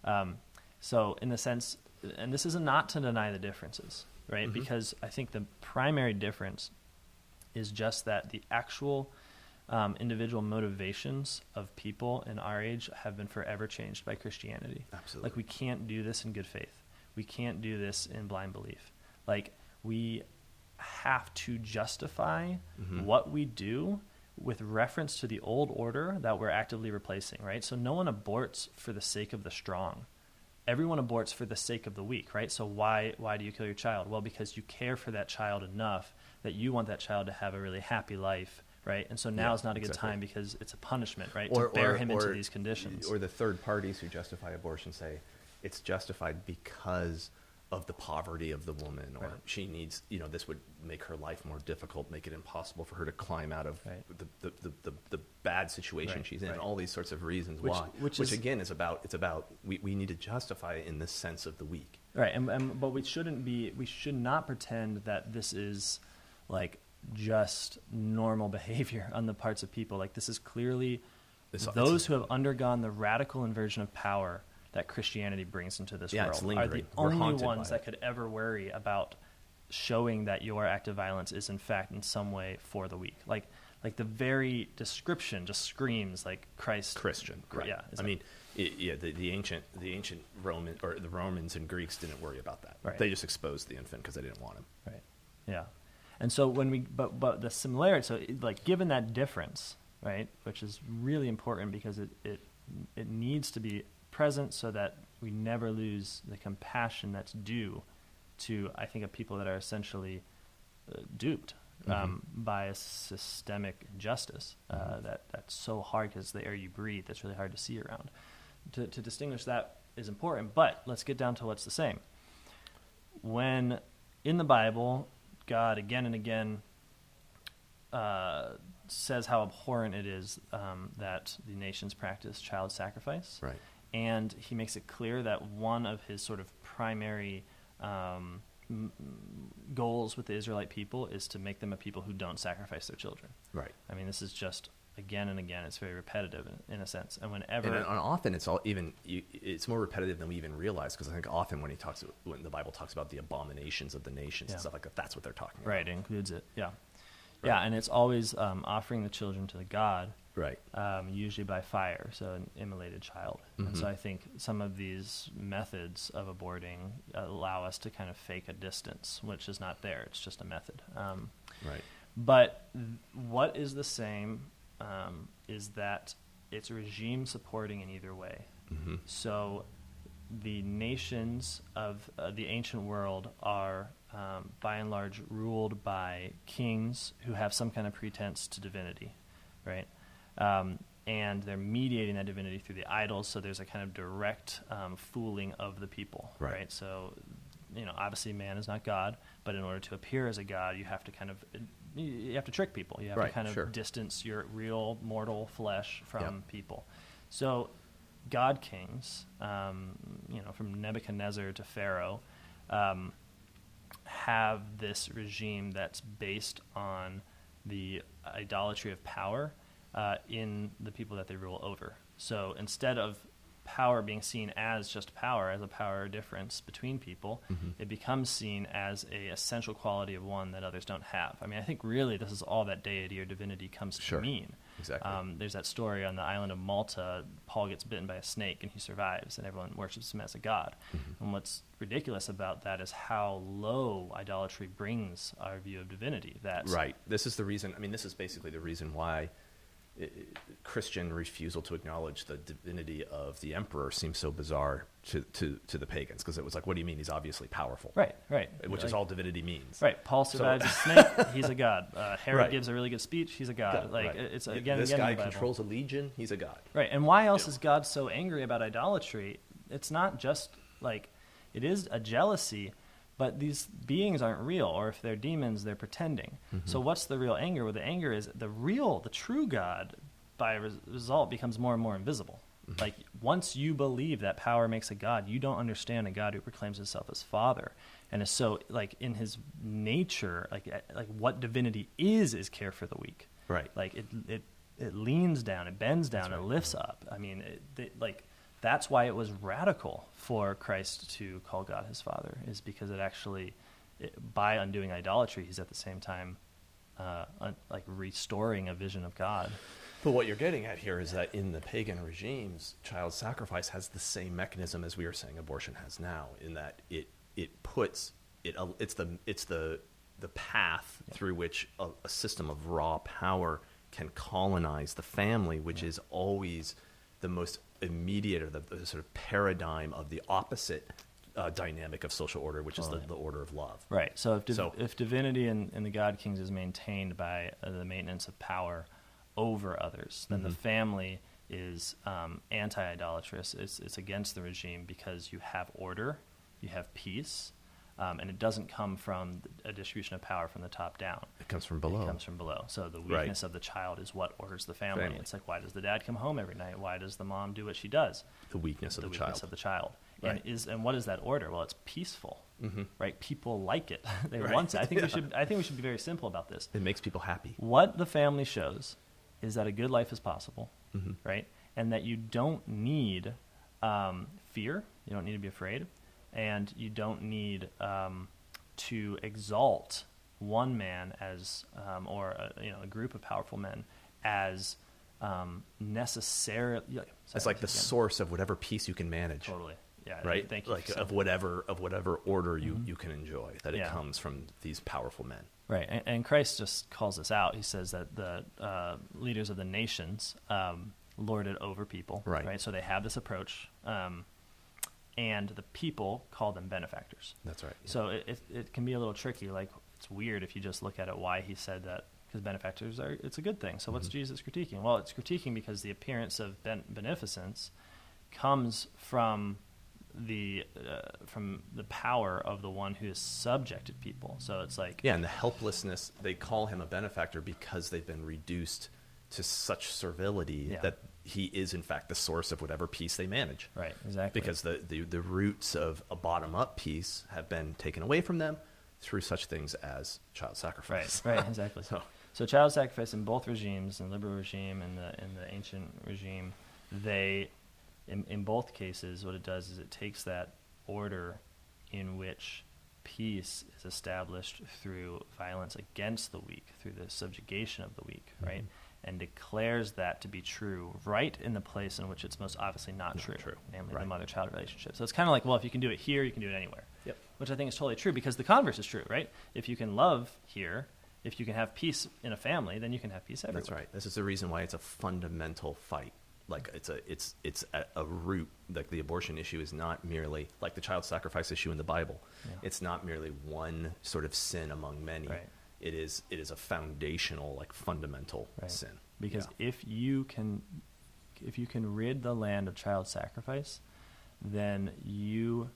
Um, so, in the sense, and this is not to deny the differences, right? Mhm. Because I think the primary difference is just that the actual um, individual motivations of people in our age have been forever changed by Christianity. Absolutely. Like we can't do this in good faith. We can't do this in blind belief. Like we have to justify Mhm. what we do with reference to the old order that we're actively replacing, right? So no one aborts for the sake of the strong. Everyone aborts for the sake of the weak, right? So why why do you kill your child? Well, because you care for that child enough that you want that child to have a really happy life, right? And so now Yeah, is not a good exactly. time because it's a punishment, right? to bear him into these conditions. Or the third parties who justify abortion say it's justified because of the poverty of the woman, or Right. she needs, you know, this would make her life more difficult, make it impossible for her to climb out of Right. the, the, the, the, the bad situation Right, she's in. All these sorts of reasons Which- why, which which, is- again is about it's about we, we need to justify it in the sense of the weak. Right, and, and but we shouldn't be. We should not pretend that this is like just normal behavior on the parts of people. Like this is clearly It's- it's- those who have undergone the radical inversion of power that Christianity brings into this Yeah, world are the. We're only ones that could ever worry about showing that your act of violence is in fact in some way for the weak. Like like the very description just screams like Christ Christian, right? Yeah, I mean, i yeah, the, the ancient the ancient Roman or the Romans and Greeks didn't worry about that. Right. They just exposed the infant because they didn't want him. Right. Yeah. And so when we, but but the similarity, so it, like given that difference, right, which is really important because it it it needs to be present so that we never lose the compassion that's due to I think of people that are essentially uh, duped um, by a systemic injustice uh, that that's so hard because the air you breathe that's really hard to see around. To to distinguish that is important, but let's get down to what's the same. When in the Bible, God again and again uh, says how abhorrent it is um, that the nations practice child sacrifice. Right. And he makes it clear that one of his sort of primary um, m- goals with the Israelite people is to make them a people who don't sacrifice their children. Right. I mean, this is just again and again. It's very repetitive in, in a sense. And whenever And, and often it's all even you, it's more repetitive than we even realize because I think often when he talks when the Bible talks about the abominations of the nations Yeah. and stuff like that, that's what they're talking about. right it includes it, yeah, Right. yeah, and it's always um, offering the children to the God. Right. um, usually by fire, so an immolated child. And so Mhm. I think some of these methods of aborting allow us to kind of fake a distance, which is not there. It's just a method. Um, Right. but th- what is the same um, is that it's regime supporting in either way. hmm So the nations of uh, the ancient world are, um, by and large, ruled by kings who have some kind of pretense to divinity, right? Um, and they're mediating that divinity through the idols, so there's a kind of direct um, fooling of the people, Right. right? So, you know, obviously man is not God, but in order to appear as a God, you have to kind of you- you have to trick people. You have to kind of sure. distance your real mortal flesh from Yep. people. So, God kings, um, you know, from Nebuchadnezzar to Pharaoh, um, have this regime that's based on the idolatry of power uh, in the people that they rule over. So instead of power being seen as just power, as a power difference between people, Mhm. it becomes seen as a essential quality of one that others don't have. I mean, I think really this is all that deity or divinity comes to mean. Exactly. Um, there's that story on the island of Malta. Paul gets bitten by a snake and he survives, and everyone worships him as a god. Mm-hmm. And what's ridiculous about that is how low idolatry brings our view of divinity. That Right. This is the reason. I mean, this is basically the reason why Christian refusal to acknowledge the divinity of the emperor seems so bizarre to to, to the pagans because it was like, what do you mean? He's obviously powerful, right, right, Which is all divinity means. Right. Paul So- survives a snake. He's a god. Uh, Herod Right. gives a really good speech. He's a god. God, like right. it's again. This again in guy controls a legion. He's a god. Right. And why else Yeah. is God so angry about idolatry? It's not just like it is a jealousy, but these beings aren't real, or if they're demons, they're pretending. So mm-hmm. what's the real anger? Well, the anger is the real, the true God, by res- result, becomes more and more invisible. Mm-hmm. Like once you believe that power makes a God, you don't understand a God who proclaims himself as Father, and is so like in his nature, like eh, like what divinity is is care for the weak Right. like it it it leans down it bends down That's it right. lifts up i mean it, they, like that's why it was radical for christ to call god his father is because it actually it, by undoing idolatry he's at the same time uh, un, like restoring a vision of god. But what you're getting at here is that in the pagan regimes, child sacrifice has the same mechanism as we are saying abortion has now, in that it it puts it it's the it's the the path through which a, a system of raw power can colonize the family, which is always the most immediate or the, the sort of paradigm of the opposite uh, dynamic of social order, which is the, the order of love. Right. So if, div- So- if divinity in, in the God Kings is maintained by uh, the maintenance of power over others, then the Mhm. family is um, anti idolatrous. It's, it's against the regime because you have order, you have peace, um, and it doesn't come from a distribution of power from the top down. It comes from below. It comes from below. So the Right. weakness of the child is what orders the family. Family. It's like, why does the dad come home every night? Why does the mom do what she does? the weakness of the the, weakness child. of the child. Right. And is and what is that order? Well, it's peaceful, Mhm. right? People like it. they Right. want it. I think we should. I think we should be very simple about this. It makes people happy. What the family shows is that a good life is possible, Mhm. right? And that you don't need um, fear. You don't need to be afraid, and you don't need um, to exalt one man as um, or a, you know a group of powerful men as um, necessarily. yeah, It's like the again. source of whatever peace you can manage. Totally. Yeah. Right? Thank you. like of whatever of whatever order you, you can enjoy. That Yeah. it comes from these powerful men. Right, and, and Christ just calls this out. He says that the uh, leaders of the nations um, lord it over people. Right. So they have this approach, um, and the people call them benefactors. That's right. yeah. So it, it, it can be a little tricky. Like it's weird if you just look at it why he said that because benefactors are it's a good thing. So what's Mhm. Jesus critiquing? Well, it's critiquing because the appearance of ben- beneficence comes from the uh, from the power of the one who has subjected people. So it's like Yeah, and the helplessness, they call him a benefactor because they've been reduced to such servility Yeah. that he is, in fact, the source of whatever peace they manage. right exactly Because the, the, the roots of a bottom up peace have been taken away from them through such things as child sacrifice. Right, right, exactly. So- so, child sacrifice in both regimes, in the liberal regime and the in the ancient regime, they, in, in both cases, what it does is it takes that order in which peace is established through violence against the weak, through the subjugation of the weak, right, Mhm. And declares that to be true right in the place in which it's most obviously not, Not true, true. namely Right. the mother-child relationship. So it's kind of like, well, if you can do it here, you can do it anywhere Yep. which I think is totally true because the converse is true, right? If you can love here, if you can have peace in a family, then you can have peace everywhere. That's right. This is the reason why it's a fundamental fight. Like it's a it's it's a, a root. Like the abortion issue is not merely like the child sacrifice issue in the Bible. Yeah. It's not merely one sort of sin among many. Right. It is it is a foundational, like fundamental Right. sin. Because Yeah. if you can, if you can rid the land of child sacrifice, then you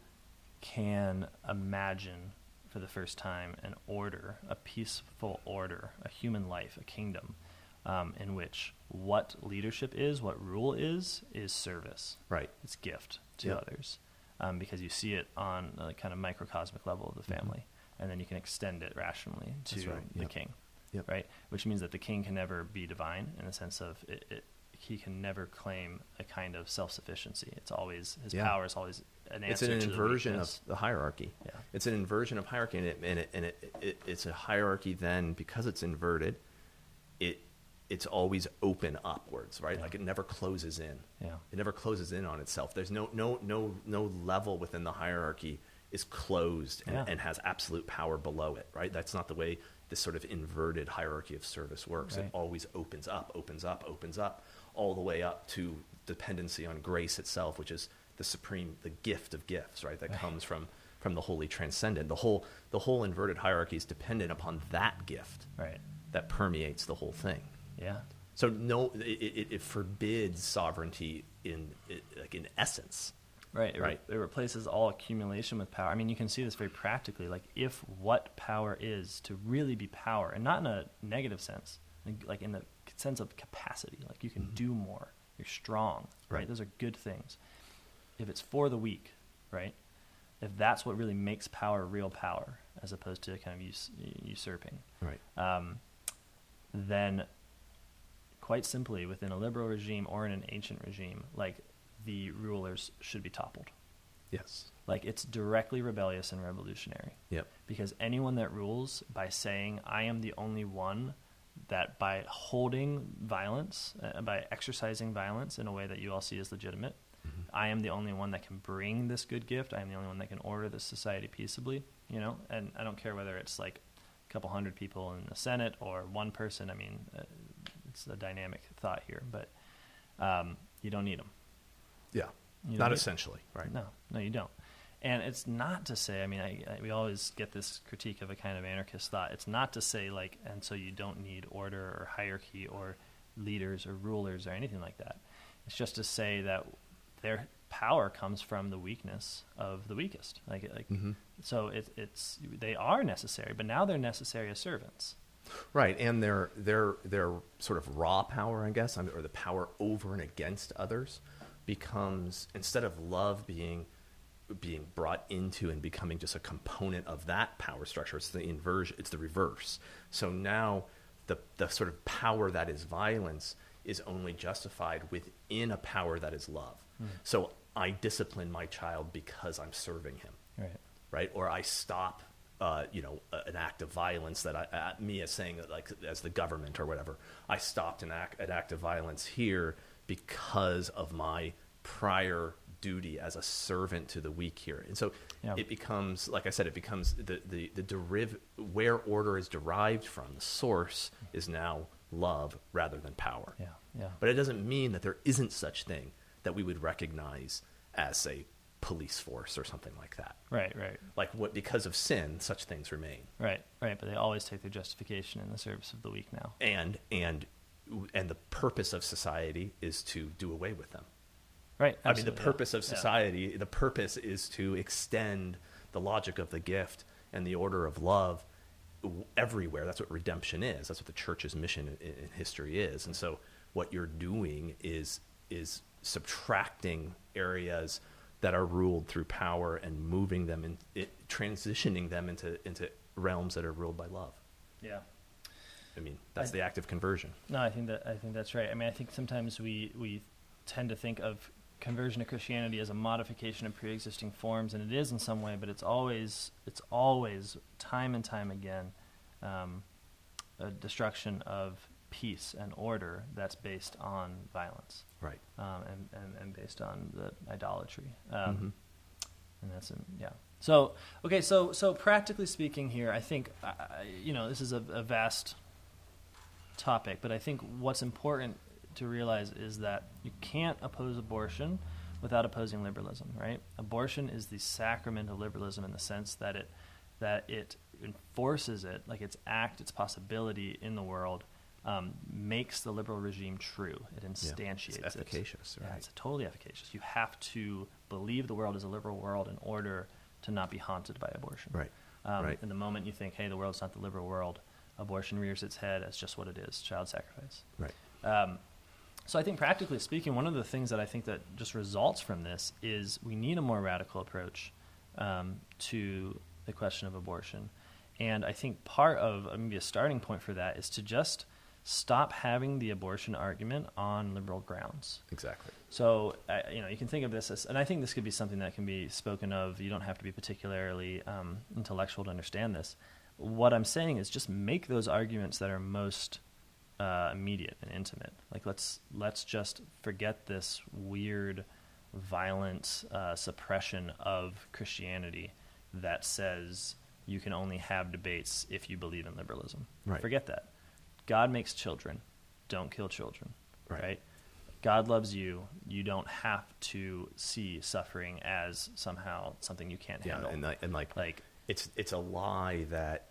can imagine for the first time an order, a peaceful order, a human life, a kingdom, um, in which what leadership is, what rule is, is service. right. It's gift to Yep. others um, because you see it on a kind of microcosmic level of the Mhm. family, and then you can extend it rationally to right, the yep. king, Yep. right? Which means that the king can never be divine in the sense of it, it, he can never claim a kind of self-sufficiency. It's always his Yeah. power is always an It's answer an to the thing. It's an inversion weakness. of the hierarchy. Yeah. It's an inversion of hierarchy, and it, and, it, and it, it, it's a hierarchy. Then because it's inverted, it it's always open upwards, right? Yeah. Like it never closes in. Yeah. It never closes in on itself. There's no no no no level within the hierarchy is closed and, Yeah. and has absolute power below it, right? That's not the way this sort of inverted hierarchy of service works. Right. It always opens up, opens up, opens up, all the way up to dependency on grace itself, which is the supreme, the gift of gifts, right? That Right. comes from from the holy transcendent. The whole the whole inverted hierarchy is dependent upon that gift Right. that permeates the whole thing. Yeah. So no, it, it, it forbids sovereignty in it, like in essence. Right. It, Right. it replaces all accumulation with power. I mean, you can see this very practically. Like, if what power is to really be power, and not in a negative sense, like- in the sense of capacity, like you can Mhm. do more, you're strong, right? Right. Those are good things. If it's for the weak, right? If that's what really makes power real power, as opposed to kind of us- usurping, Right. um, then quite simply within a liberal regime or in an ancient regime, like the rulers should be toppled. Yes. Like it's directly rebellious and revolutionary. Yep. Because anyone that rules by saying, I am the only one that by holding violence, uh, by exercising violence in a way that you all see as legitimate, Mm-hmm. I am the only one that can bring this good gift. I am the only one that can order this society peaceably, you know? And I don't care whether it's like a couple hundred people in the Senate or one person. I mean, uh, it's a dynamic thought here, but um, you don't need them. Yeah. You Not essentially, right? No, no, you don't. And it's not to say. I mean, I, I, we always get this critique of a kind of anarchist thought. It's not to say like, and so you don't need order or hierarchy or leaders or rulers or anything like that. It's just to say that their power comes from the weakness of the weakest. Like, like Mhm. so it, it's they are necessary, but now they're necessary as servants. Right, and their their their sort of raw power, I guess, or the power over and against others, becomes instead of love being being brought into and becoming just a component of that power structure, it's the inversion, it's the reverse. So now the the sort of power that is violence is only justified within a power that is love. So I discipline my child because I'm serving him Right. right? Or I stop, uh, you know, an act of violence that I, uh, me as saying like as the government or whatever, I stopped an act, an act of violence here because of my prior duty as a servant to the weak here, and so Yeah. it becomes, like I said, it becomes the the the deriv where order is derived from. The source mm-hmm. is now love rather than power. Yeah. Yeah. But it doesn't mean that there isn't such thing that we would recognize as a police force or something like that. Right. Right. Like what because of sin, such things remain. Right. Right. But they always take their justification in the service of the weak now. And and and the purpose of society is to do away with them. Right. I mean the absolutely, yeah. purpose of Yeah. society, the purpose is to extend the logic of the gift and the order of love everywhere. That's what redemption is. That's what the church's mission in, in history is. And so what you're doing is is subtracting areas that are ruled through power and moving them and transitioning them into into realms that are ruled by love. Yeah. I mean, that's I- the act of conversion. No, I think that I think that's right. I mean, I think sometimes we we tend to think of conversion to Christianity as a modification of pre-existing forms, and it is in some way, but it's always it's always time and time again um, a destruction of peace and order that's based on violence Right. um, and, and and based on the idolatry. Um, Mhm. and that's in, yeah. So okay, so so practically speaking, here, I think I- you know this is a, a vast topic, but I think what's important to realize is that you can't oppose abortion without opposing liberalism, right? Abortion is the sacrament of liberalism in the sense that it that it enforces it, like its act, its possibility in the world, um, makes the liberal regime true. It instantiates It's it. efficacious, Yeah, it's totally efficacious. You have to believe the world is a liberal world in order to not be haunted by abortion. Right. Um, Right. And the moment you think, hey, the world's not the liberal world, abortion rears its head as just what it is child sacrifice. Right. Um, so I think practically speaking, one of the things that I think that just results from this is we need a more radical approach um, to the question of abortion. And I think part of uh, maybe a starting point for that is to just stop having the abortion argument on liberal grounds. Exactly. So, uh, you know, you can think of this as, and I think this could be something that can be spoken of. You don't have to be particularly um, intellectual to understand this. What I'm saying is just make those arguments that are most uh, immediate and intimate. Like let's let's just forget this weird, violent uh, suppression of Christianity that says you can only have debates if you believe in liberalism. Right. Forget that. God makes children. Don't kill children. Right. right? God loves you. You don't have to see suffering as somehow something you can't Yeah, handle. and like, and like, like it's it's a lie that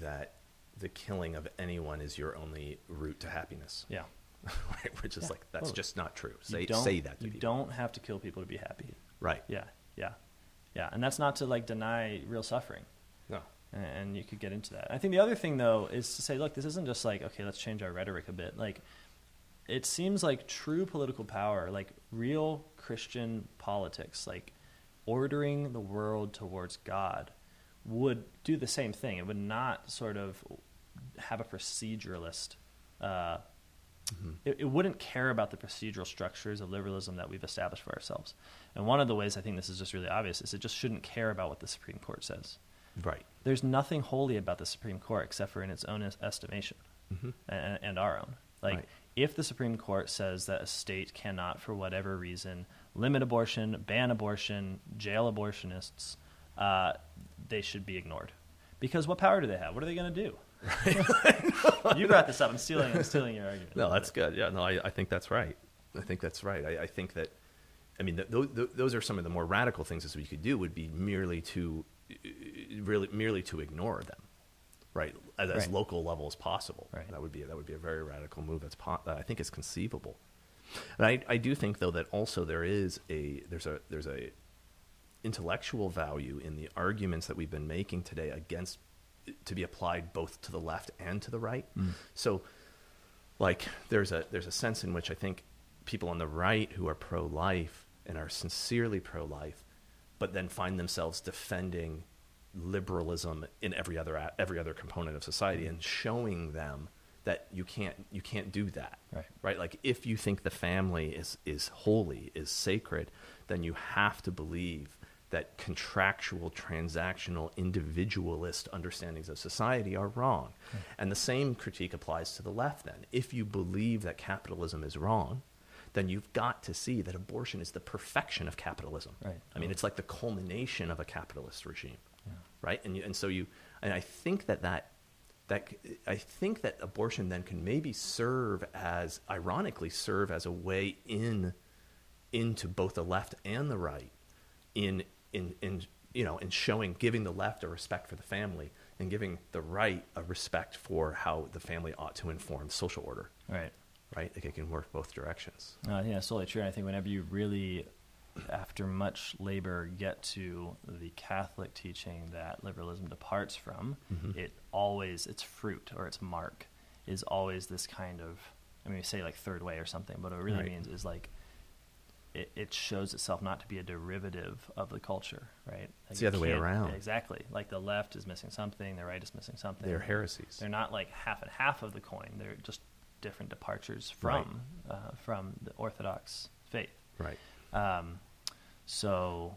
that the killing of anyone is your only route to happiness. yeah, right? Which is Yeah, like that's totally. just not true. Say don't- say that to you people. don't have to kill people to be happy. Right. Yeah, yeah, yeah, and that's not to like deny real suffering. No. and, and you could get into that. I think the other thing though is to say, look, this isn't just like okay, let's change our rhetoric a bit. Like, it seems like true political power, like real Christian politics, like ordering the world towards God, would do the same thing. It would not sort of have a proceduralist. Uh, it, it wouldn't care about the procedural structures of liberalism that we've established for ourselves. And one of the ways I think this is just really obvious is it just shouldn't care about what the Supreme Court says Right. there's nothing holy about the Supreme Court except for in its own es- estimation and, and our own. Like, Right. if the Supreme Court says that a state cannot, for whatever reason, limit abortion, ban abortion, jail abortionists, uh, they should be ignored. Because what power do they have? What are they going to do? you brought this up. I'm stealing. I'm stealing your argument. No, that's good. Yeah, no, I, I think that's right. I think that's right. I, I think that, I mean, th- th- th- those are some of the more radical things that we could do. Would be merely to, really, merely to ignore them, right? As, as local level as possible. Right. That would be that would be a very radical move. That's po- that I think is conceivable. And I, I do think though that also there is a there's a there's a intellectual value in the arguments that we've been making today against to be applied both to the left and to the right. Mm. So like there's a there's a sense in which I think people on the right who are pro life and are sincerely pro life, but then find themselves defending liberalism in every other every other component of society and showing them that you can't you can't do that Right. right like if you think the family is is holy is sacred then you have to believe that contractual transactional individualist understandings of society are wrong. Hmm. And the same critique applies to the left then. If you believe that capitalism is wrong then you've got to see that abortion is the perfection of capitalism. Right. i mean it's like the culmination of a capitalist regime right? And you, and so you and i think that that that I think that abortion then can maybe serve as ironically serve as a way in into both the left and the right in in in you know in showing giving the left a respect for the family and giving the right a respect for how the family ought to inform social order Right. right like it can work both directions Uh, yeah, it's totally true. I think whenever you really, after much labor, get to the Catholic teaching that liberalism departs from, Mhm. it always its fruit or its mark is always this kind of. I mean, we say like third way or something, but what it really Right. means is like. It, it shows itself not to be a derivative of the culture, right? It's the other way around. Exactly. Like the left is missing something, the right is missing something. they're heresies They're not like half and half of the coin. They're just different departures Right. from uh, from the Orthodox faith. right Um, so,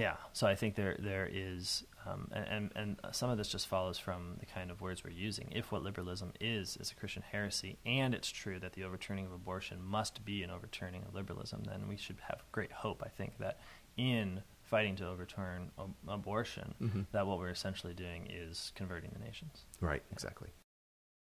yeah. So I think there there is, um, and, and some of this just follows from the kind of words we're using. If what liberalism is is a Christian heresy, and it's true that the overturning of abortion must be an overturning of liberalism, then we should have great hope. I think that in fighting to overturn ab- abortion, Mhm. that what we're essentially doing is converting the nations. right exactly